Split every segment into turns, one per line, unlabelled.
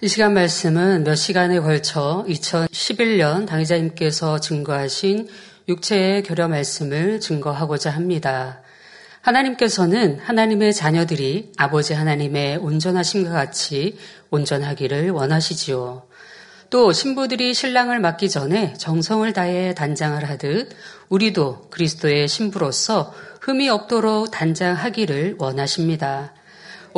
이 시간 말씀은 몇 시간에 걸쳐 2011년 당의자님께서 증거하신 육체의 결여 말씀을 증거하고자 합니다. 하나님께서는 하나님의 자녀들이 아버지 하나님의 온전하심과 같이 온전하기를 원하시지요. 또 신부들이 신랑을 맡기 전에 정성을 다해 단장을 하듯 우리도 그리스도의 신부로서 흠이 없도록 단장하기를 원하십니다.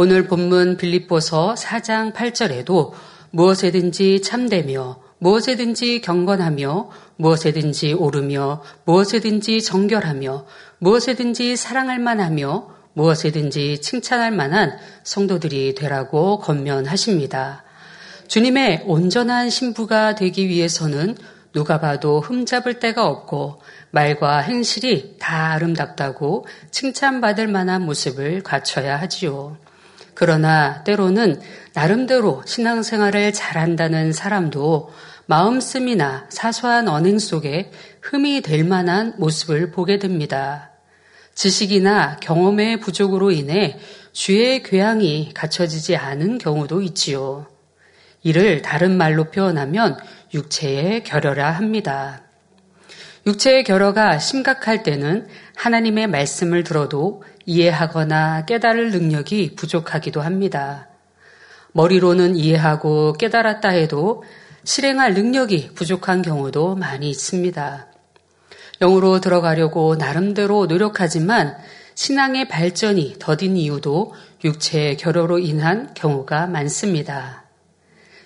오늘 본문 빌립보서 4장 8절에도 무엇에든지 참되며 무엇에든지 경건하며 무엇에든지 오르며 무엇에든지 정결하며 무엇에든지 사랑할 만하며 무엇에든지 칭찬할 만한 성도들이 되라고 건면하십니다. 주님의 온전한 신부가 되기 위해서는 누가 봐도 흠잡을 데가 없고 말과 행실이 다 아름답다고 칭찬받을 만한 모습을 갖춰야 하지요. 그러나 때로는 나름대로 신앙생활을 잘한다는 사람도 마음씀이나 사소한 언행 속에 흠이 될 만한 모습을 보게 됩니다. 지식이나 경험의 부족으로 인해 주의 교양이 갖춰지지 않은 경우도 있지요. 이를 다른 말로 표현하면 육체의 결여라 합니다. 육체의 결여가 심각할 때는 하나님의 말씀을 들어도 이해하거나 깨달을 능력이 부족하기도 합니다. 머리로는 이해하고 깨달았다 해도 실행할 능력이 부족한 경우도 많이 있습니다. 영으로 들어가려고 나름대로 노력하지만 신앙의 발전이 더딘 이유도 육체의 결여로 인한 경우가 많습니다.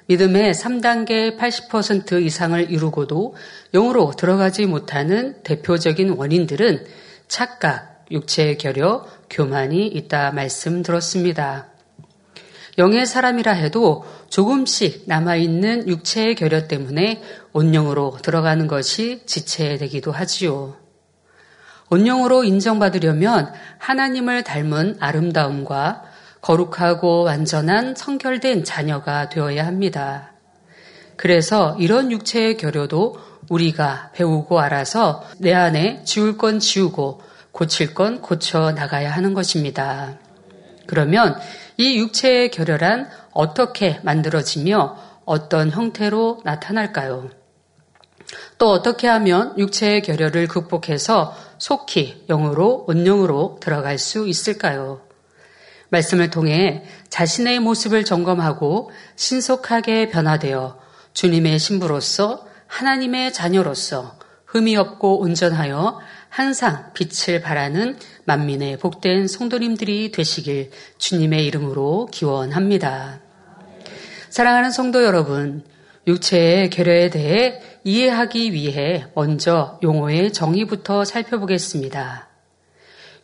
믿음의 3단계 80% 이상을 이루고도 영으로 들어가지 못하는 대표적인 원인들은 착각, 육체의 결여, 교만이 있다 말씀 들었습니다. 영의 사람이라 해도 조금씩 남아있는 육체의 결여 때문에 온영으로 들어가는 것이 지체되기도 하지요. 온영으로 인정받으려면 하나님을 닮은 아름다움과 거룩하고 완전한 성결된 자녀가 되어야 합니다. 그래서 이런 육체의 결여도 우리가 배우고 알아서 내 안에 지울 건 지우고 고칠 건 고쳐 나가야 하는 것입니다. 그러면 이 육체의 결여란 어떻게 만들어지며 어떤 형태로 나타날까요? 또 어떻게 하면 육체의 결여를 극복해서 속히 영으로 온영으로 들어갈 수 있을까요? 말씀을 통해 자신의 모습을 점검하고 신속하게 변화되어 주님의 신부로서 하나님의 자녀로서 흠이 없고 온전하여 항상 빛을 발하는 만민의 복된 성도님들이 되시길 주님의 이름으로 기원합니다. 사랑하는 성도 여러분, 육체의 결여에 대해 이해하기 위해 먼저 용어의 정의부터 살펴보겠습니다.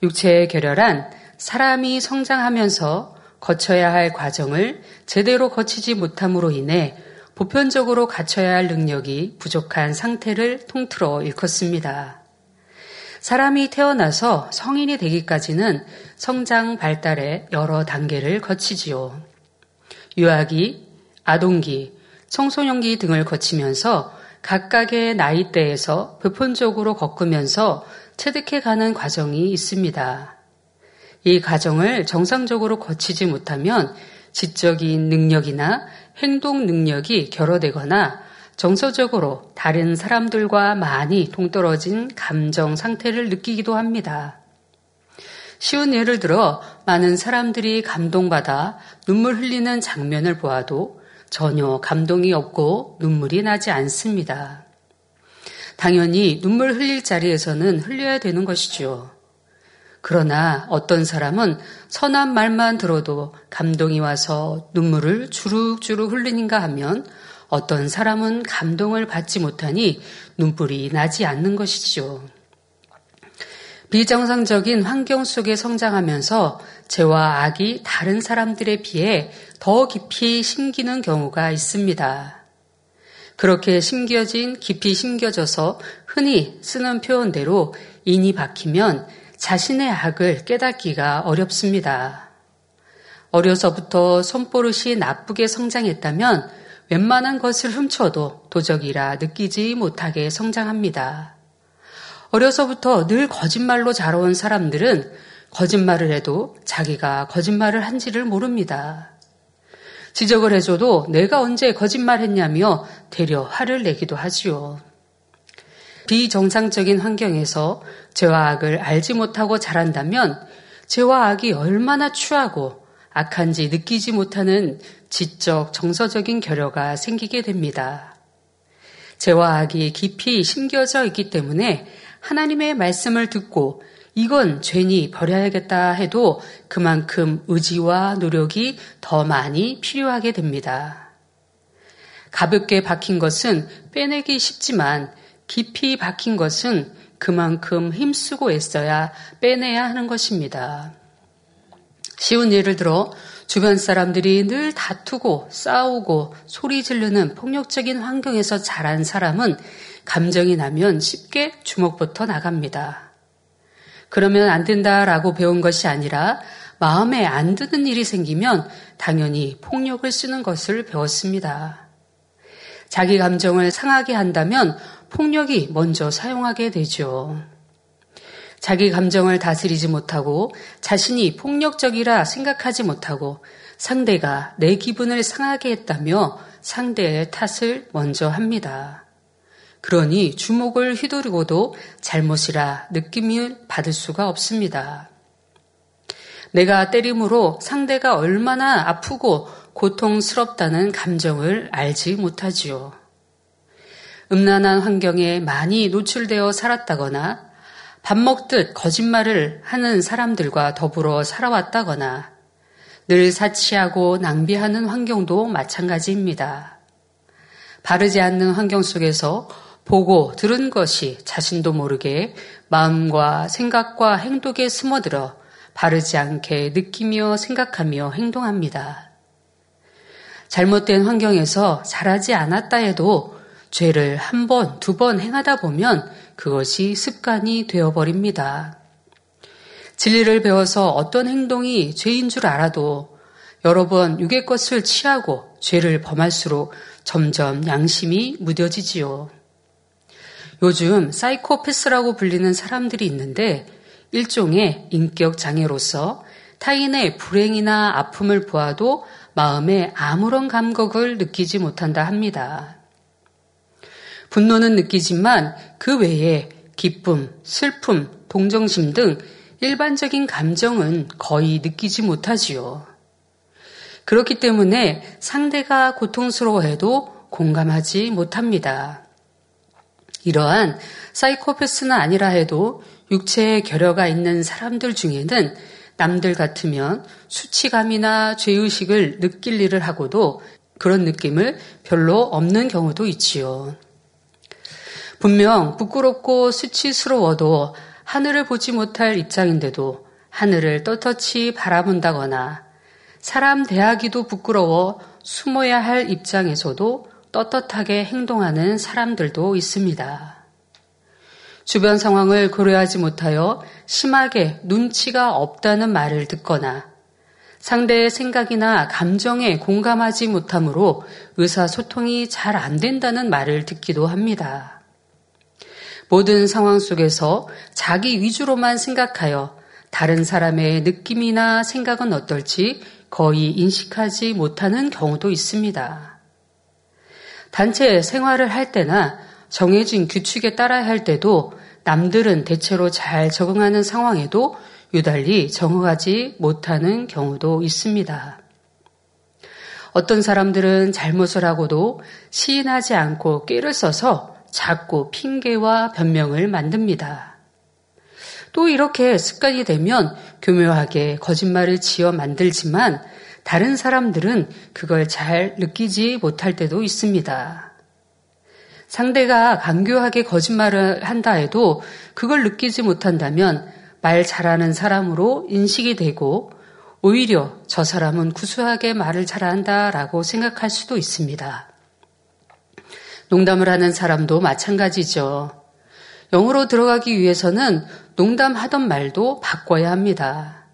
육체의 결여란 사람이 성장하면서 거쳐야 할 과정을 제대로 거치지 못함으로 인해 보편적으로 갖춰야 할 능력이 부족한 상태를 통틀어 일컫습니다. 사람이 태어나서 성인이 되기까지는 성장 발달의 여러 단계를 거치지요. 유아기, 아동기, 청소년기 등을 거치면서 각각의 나이대에서 보편적으로 겪으면서 체득해 가는 과정이 있습니다. 이 과정을 정상적으로 거치지 못하면 지적인 능력이나 행동 능력이 결여되거나 정서적으로 다른 사람들과 많이 동떨어진 감정 상태를 느끼기도 합니다. 쉬운 예를 들어 많은 사람들이 감동받아 눈물 흘리는 장면을 보아도 전혀 감동이 없고 눈물이 나지 않습니다. 당연히 눈물 흘릴 자리에서는 흘려야 되는 것이죠. 그러나 어떤 사람은 선한 말만 들어도 감동이 와서 눈물을 주룩주룩 흘리는가 하면 어떤 사람은 감동을 받지 못하니 눈물이 나지 않는 것이지요. 비정상적인 환경 속에 성장하면서 죄와 악이 다른 사람들에 비해 더 깊이 심기는 경우가 있습니다. 그렇게 심겨진, 깊이 심겨져서 흔히 쓰는 표현대로 인이 박히면 자신의 악을 깨닫기가 어렵습니다. 어려서부터 손버릇이 나쁘게 성장했다면 웬만한 것을 훔쳐도 도적이라 느끼지 못하게 성장합니다. 어려서부터 늘 거짓말로 자라온 사람들은 거짓말을 해도 자기가 거짓말을 한지를 모릅니다. 지적을 해줘도 내가 언제 거짓말했냐며 되려 화를 내기도 하지요. 비정상적인 환경에서 죄와 악을 알지 못하고 자란다면 죄와 악이 얼마나 추하고 악한지 느끼지 못하는 지적, 정서적인 결여가 생기게 됩니다. 죄와 악이 깊이 심겨져 있기 때문에 하나님의 말씀을 듣고 이건 죄니 버려야겠다 해도 그만큼 의지와 노력이 더 많이 필요하게 됩니다. 가볍게 박힌 것은 빼내기 쉽지만 깊이 박힌 것은 그만큼 힘쓰고 애써야 빼내야 하는 것입니다. 쉬운 예를 들어 주변 사람들이 늘 다투고 싸우고 소리 지르는 폭력적인 환경에서 자란 사람은 감정이 나면 쉽게 주먹부터 나갑니다. 그러면 안 된다라고 배운 것이 아니라 마음에 안 드는 일이 생기면 당연히 폭력을 쓰는 것을 배웠습니다. 자기 감정을 상하게 한다면 폭력이 먼저 사용하게 되죠. 자기 감정을 다스리지 못하고 자신이 폭력적이라 생각하지 못하고 상대가 내 기분을 상하게 했다며 상대의 탓을 먼저 합니다. 그러니 주목을 휘두르고도 잘못이라 느낌을 받을 수가 없습니다. 내가 때림으로 상대가 얼마나 아프고 고통스럽다는 감정을 알지 못하지요. 음란한 환경에 많이 노출되어 살았다거나 밥 먹듯 거짓말을 하는 사람들과 더불어 살아왔다거나 늘 사치하고 낭비하는 환경도 마찬가지입니다. 바르지 않는 환경 속에서 보고 들은 것이 자신도 모르게 마음과 생각과 행동에 스며들어 바르지 않게 느끼며 생각하며 행동합니다. 잘못된 환경에서 자라지 않았다 해도 죄를 한 번, 두 번 행하다 보면 그것이 습관이 되어버립니다. 진리를 배워서 어떤 행동이 죄인 줄 알아도 여러 번 육의 것을 취하고 죄를 범할수록 점점 양심이 무뎌지지요. 요즘 사이코패스라고 불리는 사람들이 있는데 일종의 인격 장애로서 타인의 불행이나 아픔을 보아도 마음에 아무런 감격을 느끼지 못한다 합니다. 분노는 느끼지만 그 외에 기쁨, 슬픔, 동정심 등 일반적인 감정은 거의 느끼지 못하지요. 그렇기 때문에 상대가 고통스러워해도 공감하지 못합니다. 이러한 사이코패스는 아니라 해도 육체의 결여가 있는 사람들 중에는 남들 같으면 수치감이나 죄의식을 느낄 일을 하고도 그런 느낌을 별로 없는 경우도 있지요. 분명 부끄럽고 수치스러워도 하늘을 보지 못할 입장인데도 하늘을 떳떳이 바라본다거나 사람 대하기도 부끄러워 숨어야 할 입장에서도 떳떳하게 행동하는 사람들도 있습니다. 주변 상황을 고려하지 못하여 심하게 눈치가 없다는 말을 듣거나 상대의 생각이나 감정에 공감하지 못하므로 의사소통이 잘 안 된다는 말을 듣기도 합니다. 모든 상황 속에서 자기 위주로만 생각하여 다른 사람의 느낌이나 생각은 어떨지 거의 인식하지 못하는 경우도 있습니다. 단체 생활을 할 때나 정해진 규칙에 따라야 할 때도 남들은 대체로 잘 적응하는 상황에도 유달리 적응하지 못하는 경우도 있습니다. 어떤 사람들은 잘못을 하고도 시인하지 않고 깨를 써서 자꾸 핑계와 변명을 만듭니다. 또 이렇게 습관이 되면 교묘하게 거짓말을 지어 만들지만 다른 사람들은 그걸 잘 느끼지 못할 때도 있습니다. 상대가 강교하게 거짓말을 한다 해도 그걸 느끼지 못한다면 말 잘하는 사람으로 인식이 되고 오히려 저 사람은 구수하게 말을 잘한다라고 생각할 수도 있습니다. 농담을 하는 사람도 마찬가지죠. 영어로 들어가기 위해서는 농담하던 말도 바꿔야 합니다.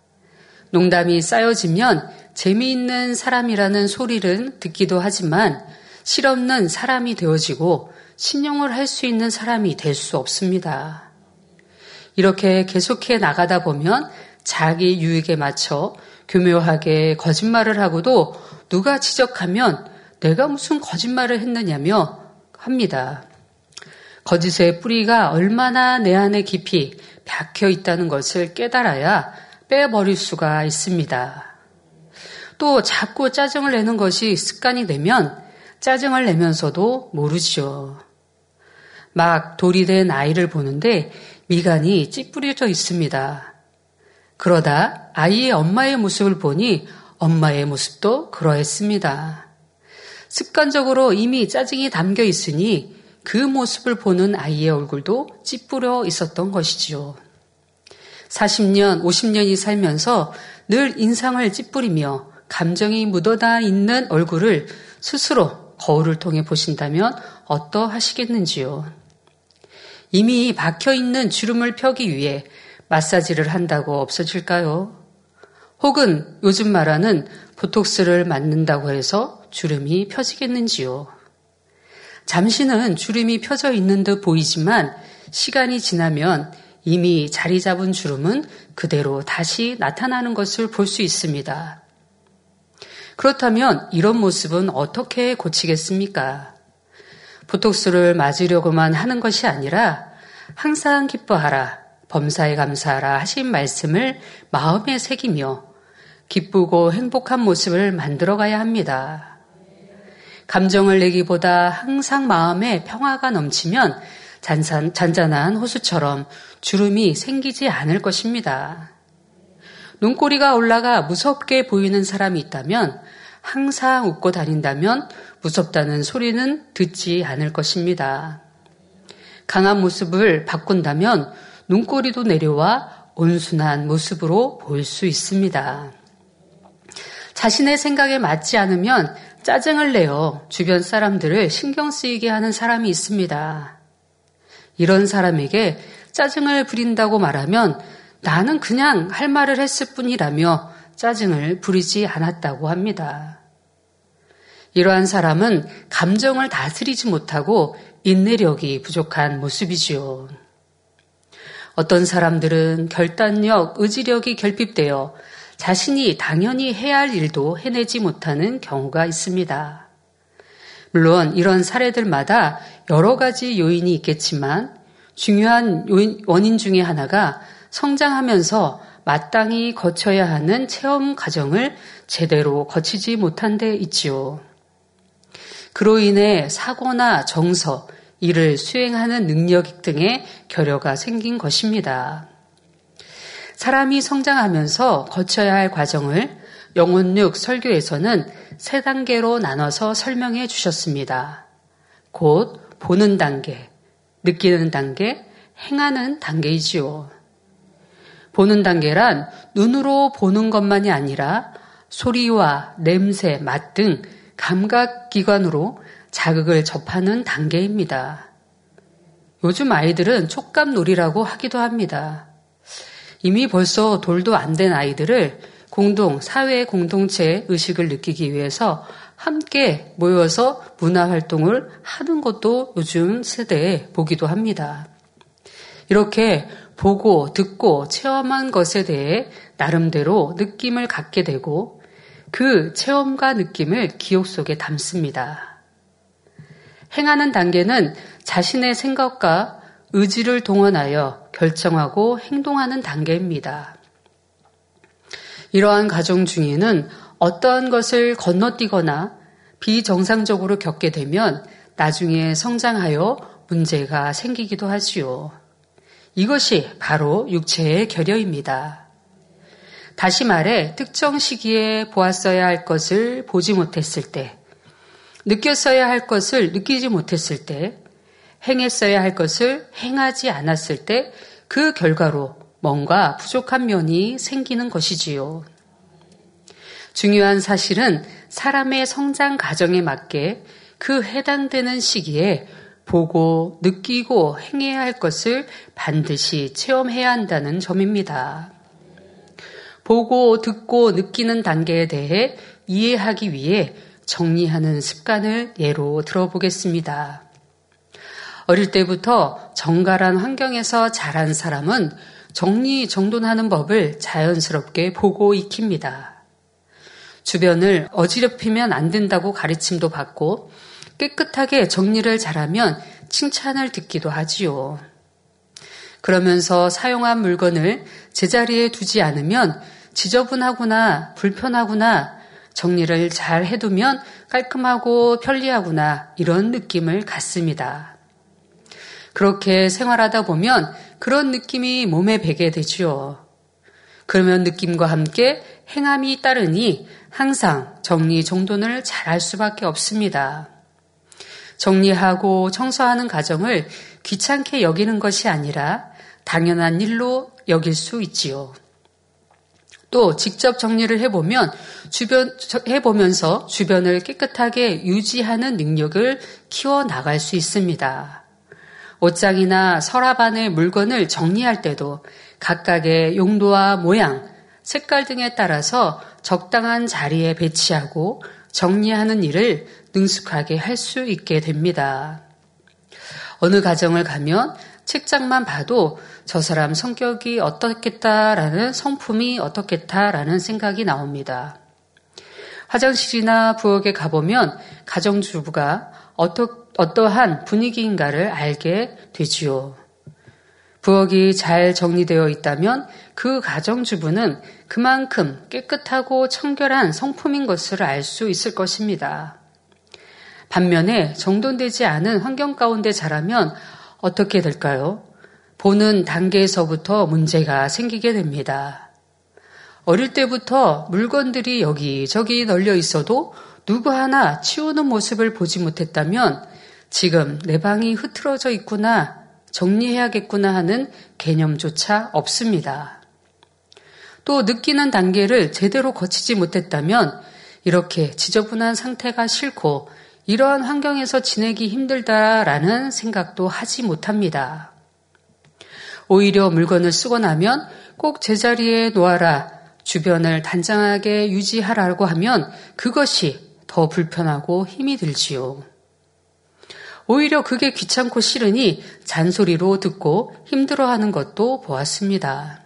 농담이 쌓여지면 재미있는 사람이라는 소리를 듣기도 하지만 실없는 사람이 되어지고 신용을 할 수 있는 사람이 될 수 없습니다. 이렇게 계속해 나가다 보면 자기 유익에 맞춰 교묘하게 거짓말을 하고도 누가 지적하면 내가 무슨 거짓말을 했느냐며 합니다. 거짓의 뿌리가 얼마나 내 안에 깊이 박혀 있다는 것을 깨달아야 빼버릴 수가 있습니다. 또 자꾸 짜증을 내는 것이 습관이 되면 짜증을 내면서도 모르죠. 막 돌이 된 아이를 보는데 미간이 찌푸려져 있습니다. 그러다 아이의 엄마의 모습을 보니 엄마의 모습도 그러했습니다. 습관적으로 이미 짜증이 담겨 있으니 그 모습을 보는 아이의 얼굴도 찌푸려 있었던 것이지요. 40년, 50년이 살면서 늘 인상을 찌푸리며 감정이 묻어다 있는 얼굴을 스스로 거울을 통해 보신다면 어떠하시겠는지요. 이미 박혀 있는 주름을 펴기 위해 마사지를 한다고 없어질까요? 혹은 요즘 말하는 보톡스를 맞는다고 해서 주름이 펴지겠는지요? 잠시는 주름이 펴져 있는 듯 보이지만 시간이 지나면 이미 자리 잡은 주름은 그대로 다시 나타나는 것을 볼 수 있습니다. 그렇다면 이런 모습은 어떻게 고치겠습니까? 보톡스를 맞으려고만 하는 것이 아니라 항상 기뻐하라, 범사에 감사하라 하신 말씀을 마음에 새기며 기쁘고 행복한 모습을 만들어 가야 합니다. 감정을 내기보다 항상 마음에 평화가 넘치면 잔산, 잔잔한 호수처럼 주름이 생기지 않을 것입니다. 눈꼬리가 올라가 무섭게 보이는 사람이 있다면 항상 웃고 다닌다면 무섭다는 소리는 듣지 않을 것입니다. 강한 모습을 바꾼다면 눈꼬리도 내려와 온순한 모습으로 보일 수 있습니다. 자신의 생각에 맞지 않으면 짜증을 내어 주변 사람들을 신경 쓰이게 하는 사람이 있습니다. 이런 사람에게 짜증을 부린다고 말하면 나는 그냥 할 말을 했을 뿐이라며 짜증을 부리지 않았다고 합니다. 이러한 사람은 감정을 다스리지 못하고 인내력이 부족한 모습이지요. 어떤 사람들은 결단력, 의지력이 결핍되어 자신이 당연히 해야 할 일도 해내지 못하는 경우가 있습니다. 물론 이런 사례들마다 여러 가지 요인이 있겠지만 중요한 원인 중의 하나가 성장하면서 마땅히 거쳐야 하는 체험 과정을 제대로 거치지 못한 데 있지요. 그로 인해 사고나 정서, 일을 수행하는 능력 등의 결여가 생긴 것입니다. 사람이 성장하면서 거쳐야 할 과정을 영혼육 설교에서는 세 단계로 나눠서 설명해 주셨습니다. 곧 보는 단계, 느끼는 단계, 행하는 단계이지요. 보는 단계란 눈으로 보는 것만이 아니라 소리와 냄새, 맛 등 감각기관으로 자극을 접하는 단계입니다. 요즘 아이들은 촉감놀이라고 하기도 합니다. 이미 벌써 돌도 안 된 아이들을 공동, 사회 공동체 의식을 느끼기 위해서 함께 모여서 문화 활동을 하는 것도 요즘 세대에 보기도 합니다. 이렇게 보고 듣고 체험한 것에 대해 나름대로 느낌을 갖게 되고 그 체험과 느낌을 기억 속에 담습니다. 행하는 단계는 자신의 생각과 의지를 동원하여 결정하고 행동하는 단계입니다. 이러한 과정 중에는 어떠한 것을 건너뛰거나 비정상적으로 겪게 되면 나중에 성장하여 문제가 생기기도 하지요. 이것이 바로 육체의 결여입니다. 다시 말해 특정 시기에 보았어야 할 것을 보지 못했을 때, 느꼈어야 할 것을 느끼지 못했을 때, 행했어야 할 것을 행하지 않았을 때 그 결과로 뭔가 부족한 면이 생기는 것이지요. 중요한 사실은 사람의 성장 과정에 맞게 그 해당되는 시기에 보고 느끼고 행해야 할 것을 반드시 체험해야 한다는 점입니다. 보고 듣고 느끼는 단계에 대해 이해하기 위해 정리하는 습관을 예로 들어보겠습니다. 어릴 때부터 정갈한 환경에서 자란 사람은 정리 정돈하는 법을 자연스럽게 보고 익힙니다. 주변을 어지럽히면 안 된다고 가르침도 받고 깨끗하게 정리를 잘하면 칭찬을 듣기도 하지요. 그러면서 사용한 물건을 제자리에 두지 않으면 지저분하구나, 불편하구나, 정리를 잘 해두면 깔끔하고 편리하구나, 이런 느낌을 갖습니다. 그렇게 생활하다 보면 그런 느낌이 몸에 배게 되지요. 그러면 느낌과 함께 행함이 따르니 항상 정리 정돈을 잘 할 수밖에 없습니다. 정리하고 청소하는 과정을 귀찮게 여기는 것이 아니라 당연한 일로 여길 수 있지요. 또 직접 정리를 해보면 주변 해보면서 주변을 깨끗하게 유지하는 능력을 키워 나갈 수 있습니다. 옷장이나 서랍 안의 물건을 정리할 때도 각각의 용도와 모양, 색깔 등에 따라서 적당한 자리에 배치하고 정리하는 일을 능숙하게 할 수 있게 됩니다. 어느 가정을 가면 책장만 봐도 저 사람 성격이 어떻겠다라는 성품이 어떻겠다라는 생각이 나옵니다. 화장실이나 부엌에 가보면 가정주부가 어떠, 어떠한 분위기인가를 알게 되지요. 부엌이 잘 정리되어 있다면 그 가정주부는 그만큼 깨끗하고 청결한 성품인 것을 알 수 있을 것입니다. 반면에 정돈되지 않은 환경 가운데 자라면 어떻게 될까요? 보는 단계에서부터 문제가 생기게 됩니다. 어릴 때부터 물건들이 여기저기 널려 있어도 누구 하나 치우는 모습을 보지 못했다면 지금 내 방이 흐트러져 있구나 정리해야겠구나 하는 개념조차 없습니다. 또 느끼는 단계를 제대로 거치지 못했다면 이렇게 지저분한 상태가 싫고 이러한 환경에서 지내기 힘들다라는 생각도 하지 못합니다. 오히려 물건을 쓰고 나면 꼭 제자리에 놓아라, 주변을 단장하게 유지하라고 하면 그것이 더 불편하고 힘이 들지요. 오히려 그게 귀찮고 싫으니 잔소리로 듣고 힘들어하는 것도 보았습니다.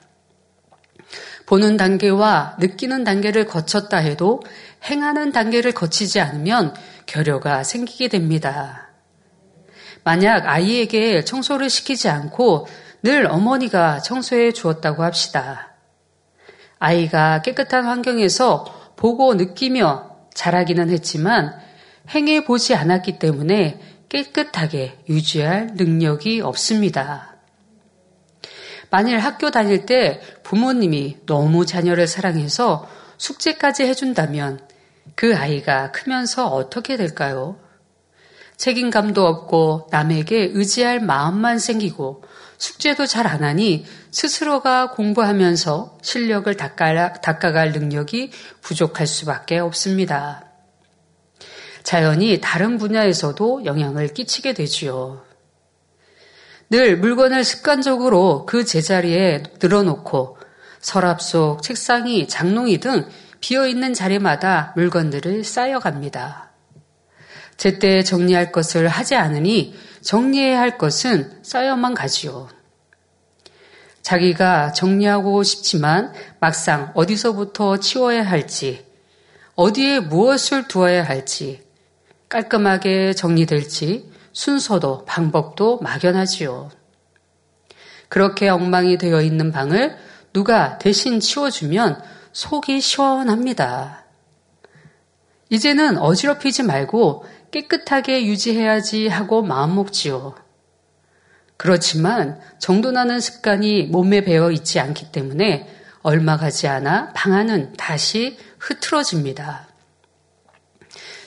보는 단계와 느끼는 단계를 거쳤다 해도 행하는 단계를 거치지 않으면 결여가 생기게 됩니다. 만약 아이에게 청소를 시키지 않고 늘 어머니가 청소해 주었다고 합시다. 아이가 깨끗한 환경에서 보고 느끼며 자라기는 했지만 행해 보지 않았기 때문에 깨끗하게 유지할 능력이 없습니다. 만일 학교 다닐 때 부모님이 너무 자녀를 사랑해서 숙제까지 해준다면 그 아이가 크면서 어떻게 될까요? 책임감도 없고 남에게 의지할 마음만 생기고 숙제도 잘 안 하니 스스로가 공부하면서 실력을 닦아갈 능력이 부족할 수밖에 없습니다. 자연히 다른 분야에서도 영향을 끼치게 되지요. 늘 물건을 습관적으로 그 제자리에 늘어놓고 서랍 속 책상이 장롱이 등 비어있는 자리마다 물건들을 쌓여갑니다. 제때 정리할 것을 하지 않으니 정리해야 할 것은 쌓여만 가지요. 자기가 정리하고 싶지만 막상 어디서부터 치워야 할지, 어디에 무엇을 두어야 할지, 깔끔하게 정리될지 순서도 방법도 막연하지요. 그렇게 엉망이 되어 있는 방을 누가 대신 치워주면 속이 시원합니다. 이제는 어지럽히지 말고 깨끗하게 유지해야지 하고 마음먹지요. 그렇지만 정돈하는 습관이 몸에 배어 있지 않기 때문에 얼마 가지 않아 방안은 다시 흐트러집니다.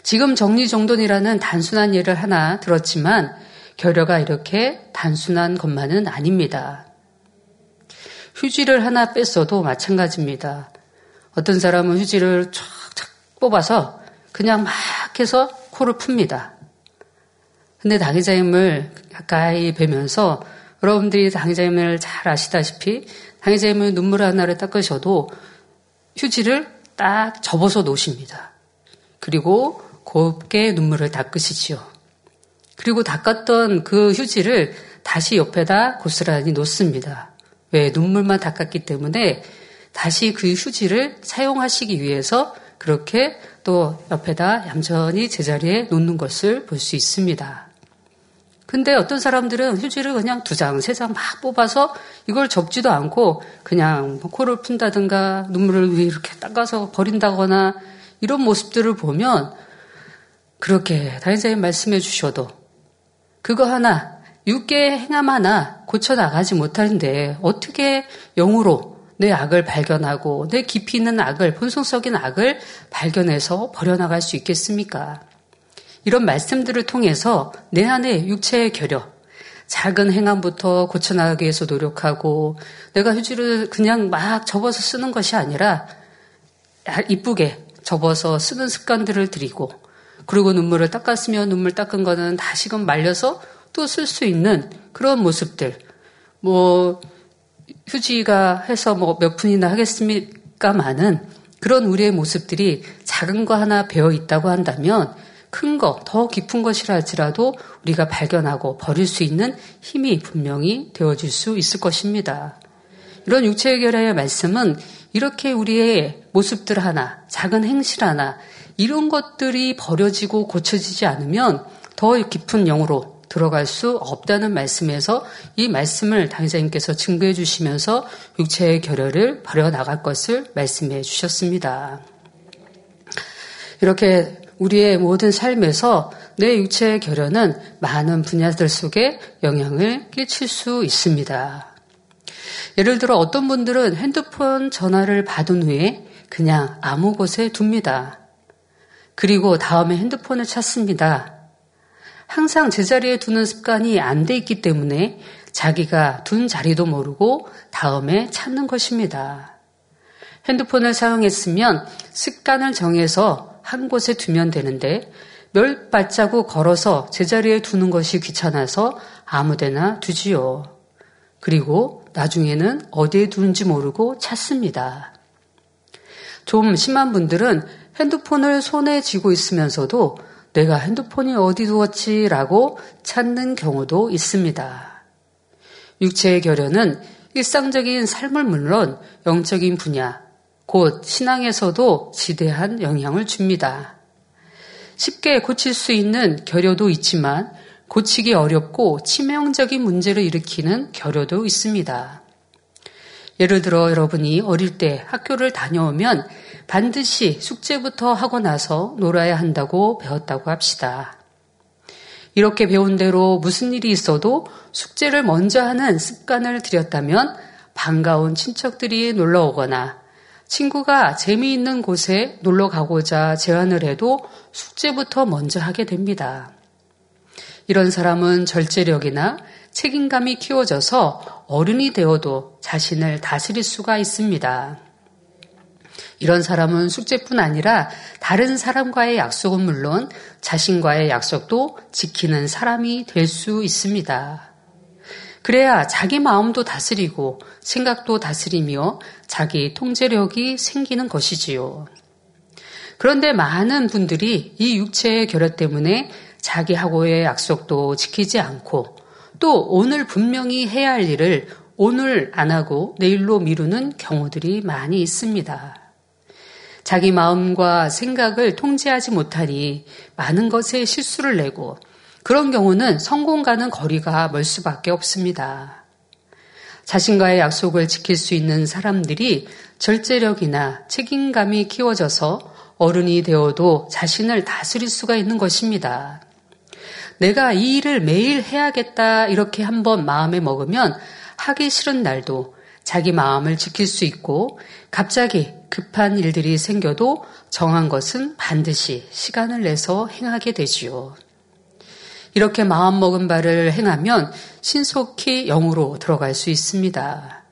지금 정리정돈이라는 단순한 예를 하나 들었지만 결여가 이렇게 단순한 것만은 아닙니다. 휴지를 하나 뺐어도 마찬가지입니다. 어떤 사람은 휴지를 쫙쫙 뽑아서 그냥 막 해서 코를 풉니다. 근데 당의자임을 가까이 뵈면서 여러분들이 당의자임을 잘 아시다시피 당의자임을 눈물 하나를 닦으셔도 휴지를 딱 접어서 놓으십니다. 그리고 곱게 눈물을 닦으시지요. 그리고 닦았던 그 휴지를 다시 옆에다 고스란히 놓습니다. 왜? 눈물만 닦았기 때문에 다시 그 휴지를 사용하시기 위해서 그렇게 또 옆에다 얌전히 제자리에 놓는 것을 볼 수 있습니다. 근데 어떤 사람들은 휴지를 그냥 두 장, 세 장 막 뽑아서 이걸 접지도 않고 그냥 뭐 코를 푼다든가 눈물을 위에 이렇게 닦아서 버린다거나 이런 모습들을 보면 그렇게 다인사님 말씀해 주셔도 그거 하나, 육개의 행함 하나 고쳐나가지 못하는데 어떻게 영으로 내 악을 발견하고 내 깊이 있는 악을, 본성적인 악을 발견해서 버려나갈 수 있겠습니까? 이런 말씀들을 통해서 내 안에 육체의 결여, 작은 행함부터 고쳐나가기 위해서 노력하고 내가 휴지를 그냥 막 접어서 쓰는 것이 아니라 이쁘게 접어서 쓰는 습관들을 들이고 그리고 눈물을 닦았으면 눈물 닦은 거는 다시금 말려서 또 쓸 수 있는 그런 모습들. 뭐 휴지가 해서 뭐 몇 푼이나 하겠습니까마는 그런 우리의 모습들이 작은 거 하나 배어 있다고 한다면 큰 거, 더 깊은 것이라 할지라도 우리가 발견하고 버릴 수 있는 힘이 분명히 되어질 수 있을 것입니다. 이런 육체 해결의 말씀은 이렇게 우리의 모습들 하나, 작은 행실 하나, 이런 것들이 버려지고 고쳐지지 않으면 더 깊은 영으로 들어갈 수 없다는 말씀에서 이 말씀을 당사님께서 증거해 주시면서 육체의 결혈을 버려 나갈 것을 말씀해 주셨습니다. 이렇게 우리의 모든 삶에서 내 육체의 결연은 많은 분야들 속에 영향을 끼칠 수 있습니다. 예를 들어 어떤 분들은 핸드폰 전화를 받은 후에 그냥 아무 곳에 둡니다. 그리고 다음에 핸드폰을 찾습니다. 항상 제자리에 두는 습관이 안 돼 있기 때문에 자기가 둔 자리도 모르고 다음에 찾는 것입니다. 핸드폰을 사용했으면 습관을 정해서 한 곳에 두면 되는데 몇 발자국 걸어서 제자리에 두는 것이 귀찮아서 아무데나 두지요. 그리고 나중에는 어디에 두는지 모르고 찾습니다. 좀 심한 분들은 핸드폰을 손에 쥐고 있으면서도 내가 핸드폰이 어디 두었지라고 찾는 경우도 있습니다. 육체의 결연은 일상적인 삶을 물론 영적인 분야, 곧 신앙에서도 지대한 영향을 줍니다. 쉽게 고칠 수 있는 결여도 있지만 고치기 어렵고 치명적인 문제를 일으키는 결여도 있습니다. 예를 들어 여러분이 어릴 때 학교를 다녀오면 반드시 숙제부터 하고 나서 놀아야 한다고 배웠다고 합시다. 이렇게 배운 대로 무슨 일이 있어도 숙제를 먼저 하는 습관을 들였다면 반가운 친척들이 놀러 오거나 친구가 재미있는 곳에 놀러 가고자 제안을 해도 숙제부터 먼저 하게 됩니다. 이런 사람은 절제력이나 책임감이 키워져서 어른이 되어도 자신을 다스릴 수가 있습니다. 이런 사람은 숙제뿐 아니라 다른 사람과의 약속은 물론 자신과의 약속도 지키는 사람이 될 수 있습니다. 그래야 자기 마음도 다스리고 생각도 다스리며 자기 통제력이 생기는 것이지요. 그런데 많은 분들이 이 육체의 결여 때문에 자기하고의 약속도 지키지 않고 또 오늘 분명히 해야 할 일을 오늘 안 하고 내일로 미루는 경우들이 많이 있습니다. 자기 마음과 생각을 통제하지 못하니 많은 것에 실수를 내고 그런 경우는 성공과는 거리가 멀 수밖에 없습니다. 자신과의 약속을 지킬 수 있는 사람들이 절제력이나 책임감이 키워져서 어른이 되어도 자신을 다스릴 수가 있는 것입니다. 내가 이 일을 매일 해야겠다 이렇게 한번 마음에 먹으면 하기 싫은 날도 자기 마음을 지킬 수 있고 갑자기 급한 일들이 생겨도 정한 것은 반드시 시간을 내서 행하게 되지요. 이렇게 마음먹은 바를 행하면 신속히 영으로 들어갈 수 있습니다.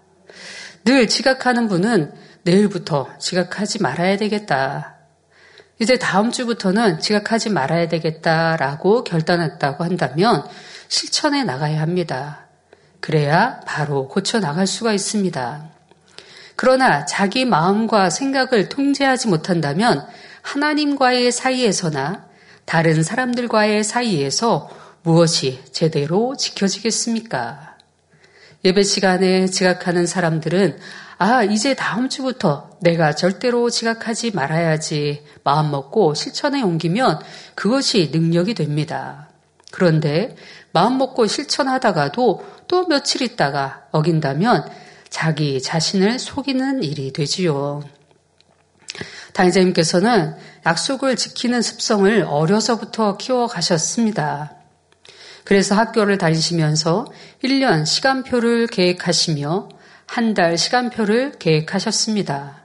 늘 지각하는 분은 내일부터 지각하지 말아야 되겠다. 이제 다음 주부터는 지각하지 말아야 되겠다라고 결단했다고 한다면 실천해 나가야 합니다. 그래야 바로 고쳐 나갈 수가 있습니다. 그러나 자기 마음과 생각을 통제하지 못한다면 하나님과의 사이에서나 다른 사람들과의 사이에서 무엇이 제대로 지켜지겠습니까? 예배 시간에 지각하는 사람들은 아, 이제 다음 주부터 내가 절대로 지각하지 말아야지 마음 먹고 실천에 옮기면 그것이 능력이 됩니다. 그런데 마음 먹고 실천하다가도 또 며칠 있다가 어긴다면 자기 자신을 속이는 일이 되지요. 당의자님께서는 약속을 지키는 습성을 어려서부터 키워가셨습니다. 그래서 학교를 다니시면서 1년 시간표를 계획하시며 한 달 시간표를 계획하셨습니다.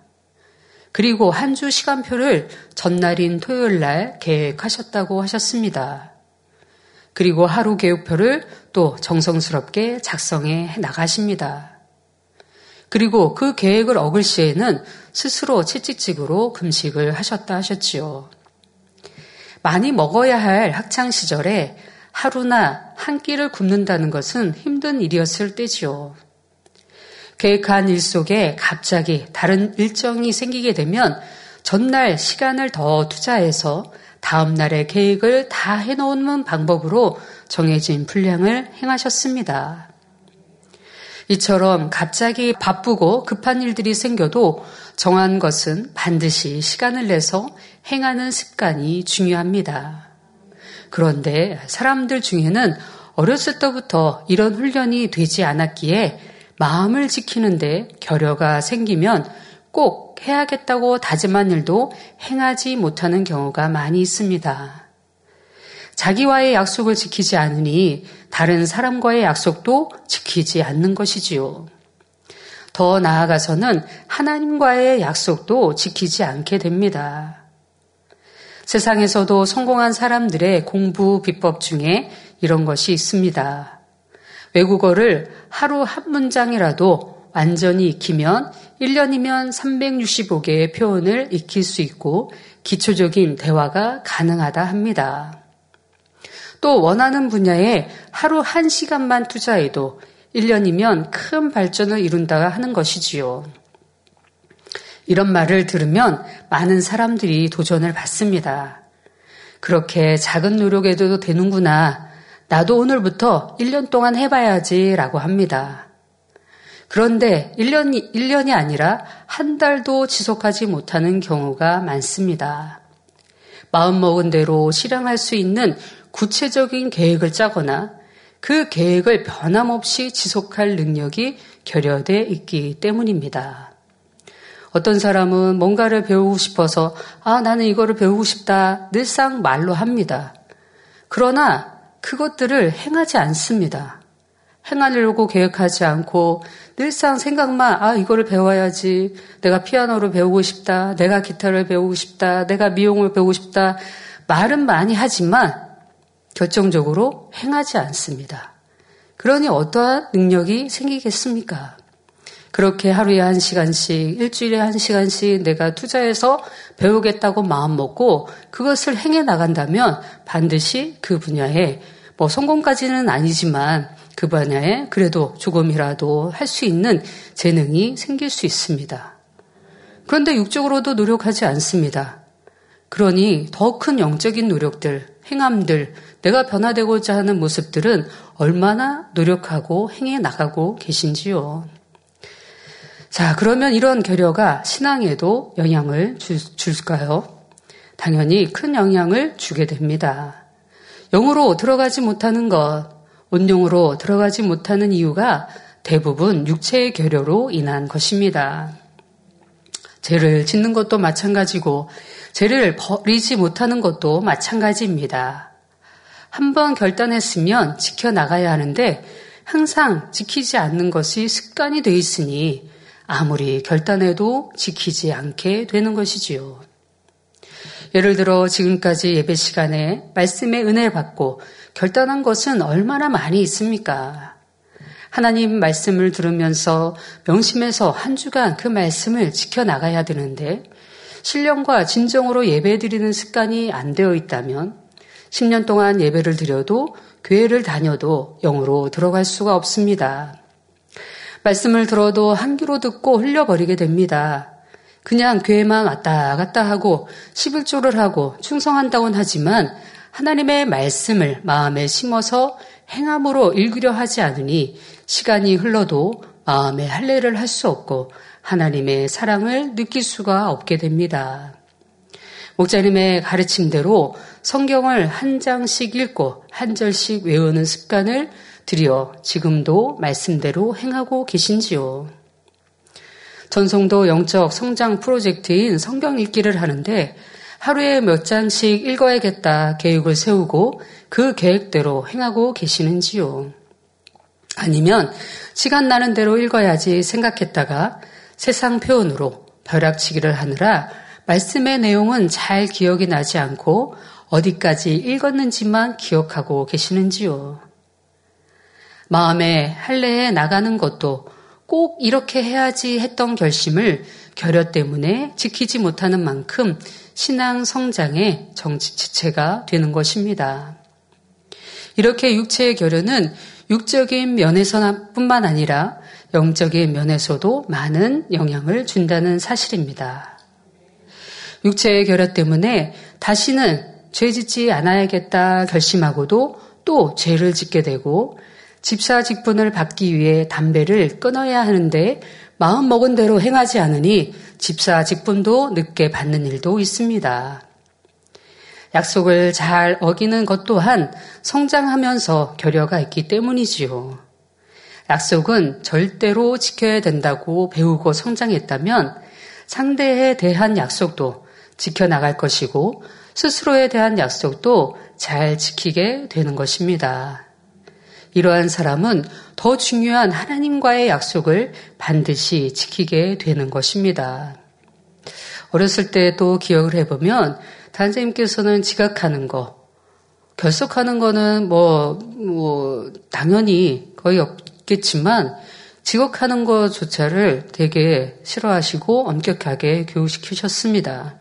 그리고 한 주 시간표를 전날인 토요일 날 계획하셨다고 하셨습니다. 그리고 하루 계획표를 또 정성스럽게 작성해 나가십니다. 그리고 그 계획을 어글 시에는 스스로 채찍질으로 금식을 하셨다 하셨지요. 많이 먹어야 할 학창 시절에 하루나 한 끼를 굶는다는 것은 힘든 일이었을 때지요. 계획한 일 속에 갑자기 다른 일정이 생기게 되면 전날 시간을 더 투자해서 다음 날의 계획을 다 해놓는 방법으로 정해진 분량을 행하셨습니다. 이처럼 갑자기 바쁘고 급한 일들이 생겨도 정한 것은 반드시 시간을 내서 행하는 습관이 중요합니다. 그런데 사람들 중에는 어렸을 때부터 이런 훈련이 되지 않았기에 마음을 지키는데 결여가 생기면 꼭 해야겠다고 다짐한 일도 행하지 못하는 경우가 많이 있습니다. 자기와의 약속을 지키지 않으니 다른 사람과의 약속도 지키지 않는 것이지요. 더 나아가서는 하나님과의 약속도 지키지 않게 됩니다. 세상에서도 성공한 사람들의 공부 비법 중에 이런 것이 있습니다. 외국어를 하루 한 문장이라도 완전히 익히면 1년이면 365개의 표현을 익힐 수 있고 기초적인 대화가 가능하다 합니다. 또 원하는 분야에 하루 한 시간만 투자해도 1년이면 큰 발전을 이룬다 하는 것이지요. 이런 말을 들으면 많은 사람들이 도전을 받습니다. 그렇게 작은 노력에도 되는구나. 나도 오늘부터 1년 동안 해봐야지 라고 합니다. 그런데 1년이, 1년이 아니라 한 달도 지속하지 못하는 경우가 많습니다. 마음먹은 대로 실행할 수 있는 구체적인 계획을 짜거나 그 계획을 변함없이 지속할 능력이 결여돼 있기 때문입니다. 어떤 사람은 뭔가를 배우고 싶어서 아, 나는 이거를 배우고 싶다. 늘상 말로 합니다. 그러나 그것들을 행하지 않습니다. 행하려고 계획하지 않고 늘상 생각만 아 이거를 배워야지 내가 피아노를 배우고 싶다 내가 기타를 배우고 싶다 내가 미용을 배우고 싶다 말은 많이 하지만 결정적으로 행하지 않습니다. 그러니 어떠한 능력이 생기겠습니까? 그렇게 하루에 한 시간씩, 일주일에 한 시간씩 내가 투자해서 배우겠다고 마음 먹고 그것을 행해 나간다면 반드시 그 분야에 뭐 성공까지는 아니지만 그 분야에 그래도 조금이라도 할 수 있는 재능이 생길 수 있습니다. 그런데 육적으로도 노력하지 않습니다. 그러니 더 큰 영적인 노력들, 행함들, 내가 변화되고자 하는 모습들은 얼마나 노력하고 행해 나가고 계신지요. 자, 그러면 이런 결여가 신앙에도 영향을 줄, 줄까요? 당연히 큰 영향을 주게 됩니다. 영으로 들어가지 못하는 것, 온용으로 들어가지 못하는 이유가 대부분 육체의 결여로 인한 것입니다. 죄를 짓는 것도 마찬가지고 죄를 버리지 못하는 것도 마찬가지입니다. 한번 결단했으면 지켜나가야 하는데 항상 지키지 않는 것이 습관이 돼 있으니 아무리 결단해도 지키지 않게 되는 것이지요. 예를 들어 지금까지 예배 시간에 말씀의 은혜를 받고 결단한 것은 얼마나 많이 있습니까? 하나님 말씀을 들으면서 명심해서 한 주간 그 말씀을 지켜나가야 되는데 신령과 진정으로 예배 드리는 습관이 안 되어 있다면 10년 동안 예배를 드려도 교회를 다녀도 영으로 들어갈 수가 없습니다. 말씀을 들어도 한 귀로 듣고 흘려버리게 됩니다. 그냥 교회만 왔다 갔다 하고 11조를 하고 충성한다곤 하지만 하나님의 말씀을 마음에 심어서 행함으로 읽으려 하지 않으니 시간이 흘러도 마음에 할례를 할 수 없고 하나님의 사랑을 느낄 수가 없게 됩니다. 목자님의 가르침대로 성경을 한 장씩 읽고 한 절씩 외우는 습관을 들여 지금도 말씀대로 행하고 계신지요. 전성도 영적 성장 프로젝트인 성경 읽기를 하는데 하루에 몇 장씩 읽어야겠다 계획을 세우고 그 계획대로 행하고 계시는지요. 아니면 시간 나는 대로 읽어야지 생각했다가 세상 표현으로 벼락치기를 하느라 말씀의 내용은 잘 기억이 나지 않고 어디까지 읽었는지만 기억하고 계시는지요. 마음에 할례에 나가는 것도 꼭 이렇게 해야지 했던 결심을 결여 때문에 지키지 못하는 만큼 신앙 성장의 정치 지체가 되는 것입니다. 이렇게 육체의 결여는 육적인 면에서뿐만 아니라 영적인 면에서도 많은 영향을 준다는 사실입니다. 육체의 결여 때문에 다시는 죄 짓지 않아야겠다 결심하고도 또 죄를 짓게 되고 집사 직분을 받기 위해 담배를 끊어야 하는데 마음 먹은 대로 행하지 않으니 집사 직분도 늦게 받는 일도 있습니다. 약속을 잘 어기는 것 또한 성장하면서 결여가 있기 때문이지요. 약속은 절대로 지켜야 된다고 배우고 성장했다면 상대에 대한 약속도 지켜나갈 것이고 스스로에 대한 약속도 잘 지키게 되는 것입니다. 이러한 사람은 더 중요한 하나님과의 약속을 반드시 지키게 되는 것입니다. 어렸을 때도 기억을 해보면 단장님께서는 지각하는 거, 결석하는 거는 뭐, 뭐, 당연히 거의 없겠지만, 지각하는 것조차를 되게 싫어하시고 엄격하게 교육시키셨습니다.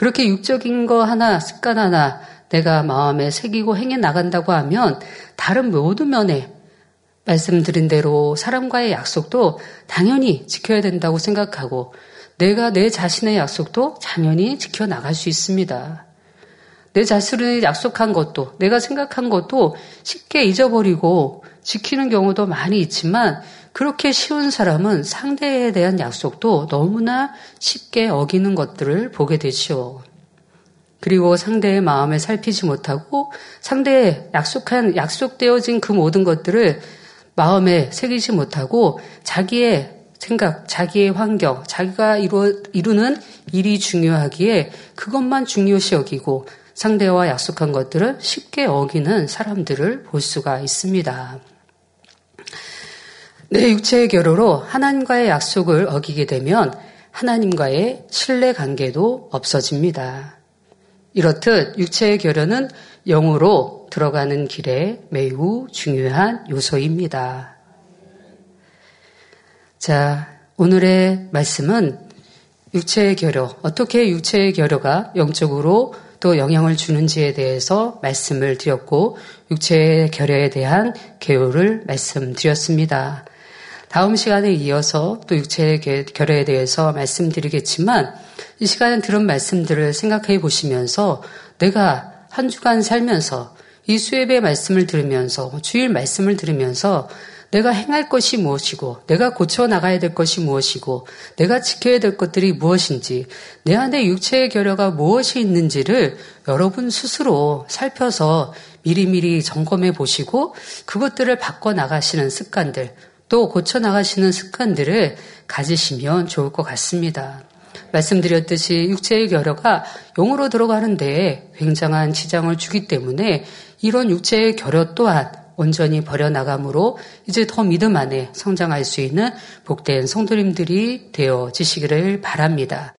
그렇게 육적인 거 하나, 습관 하나, 내가 마음에 새기고 행해 나간다고 하면 다른 모든 면에 말씀드린 대로 사람과의 약속도 당연히 지켜야 된다고 생각하고 내가 내 자신의 약속도 당연히 지켜 나갈 수 있습니다. 내 자신을 약속한 것도 내가 생각한 것도 쉽게 잊어버리고 지키는 경우도 많이 있지만 그렇게 쉬운 사람은 상대에 대한 약속도 너무나 쉽게 어기는 것들을 보게 되죠. 그리고 상대의 마음을 살피지 못하고 상대의 약속한, 약속되어진 그 모든 것들을 마음에 새기지 못하고 자기의 생각, 자기의 환경, 자기가 이루, 이루는 일이 중요하기에 그것만 중요시 여기고 상대와 약속한 것들을 쉽게 어기는 사람들을 볼 수가 있습니다. 내 육체의 결호로 하나님과의 약속을 어기게 되면 하나님과의 신뢰 관계도 없어집니다. 이렇듯 육체의 결연은 영으로 들어가는 길에 매우 중요한 요소입니다. 자, 오늘의 말씀은 육체의 결여, 어떻게 육체의 결여가 영적으로 또 영향을 주는지에 대해서 말씀을 드렸고, 육체의 결여에 대한 개요를 말씀드렸습니다. 다음 시간에 이어서 또 육체의 결여에 대해서 말씀드리겠지만, 이 시간에 들은 말씀들을 생각해 보시면서 내가 한 주간 살면서 이 수협의 말씀을 들으면서 주일 말씀을 들으면서 내가 행할 것이 무엇이고 내가 고쳐 나가야 될 것이 무엇이고 내가 지켜야 될 것들이 무엇인지 내 안에 육체의 결여가 무엇이 있는지를 여러분 스스로 살펴서 미리미리 점검해 보시고 그것들을 바꿔 나가시는 습관들 또 고쳐 나가시는 습관들을 가지시면 좋을 것 같습니다. 말씀드렸듯이 육체의 결여가 용으로 들어가는데 굉장한 지장을 주기 때문에 이런 육체의 결여 또한 온전히 버려나감으로 이제 더 믿음 안에 성장할 수 있는 복된 성도님들이 되어지시기를 바랍니다.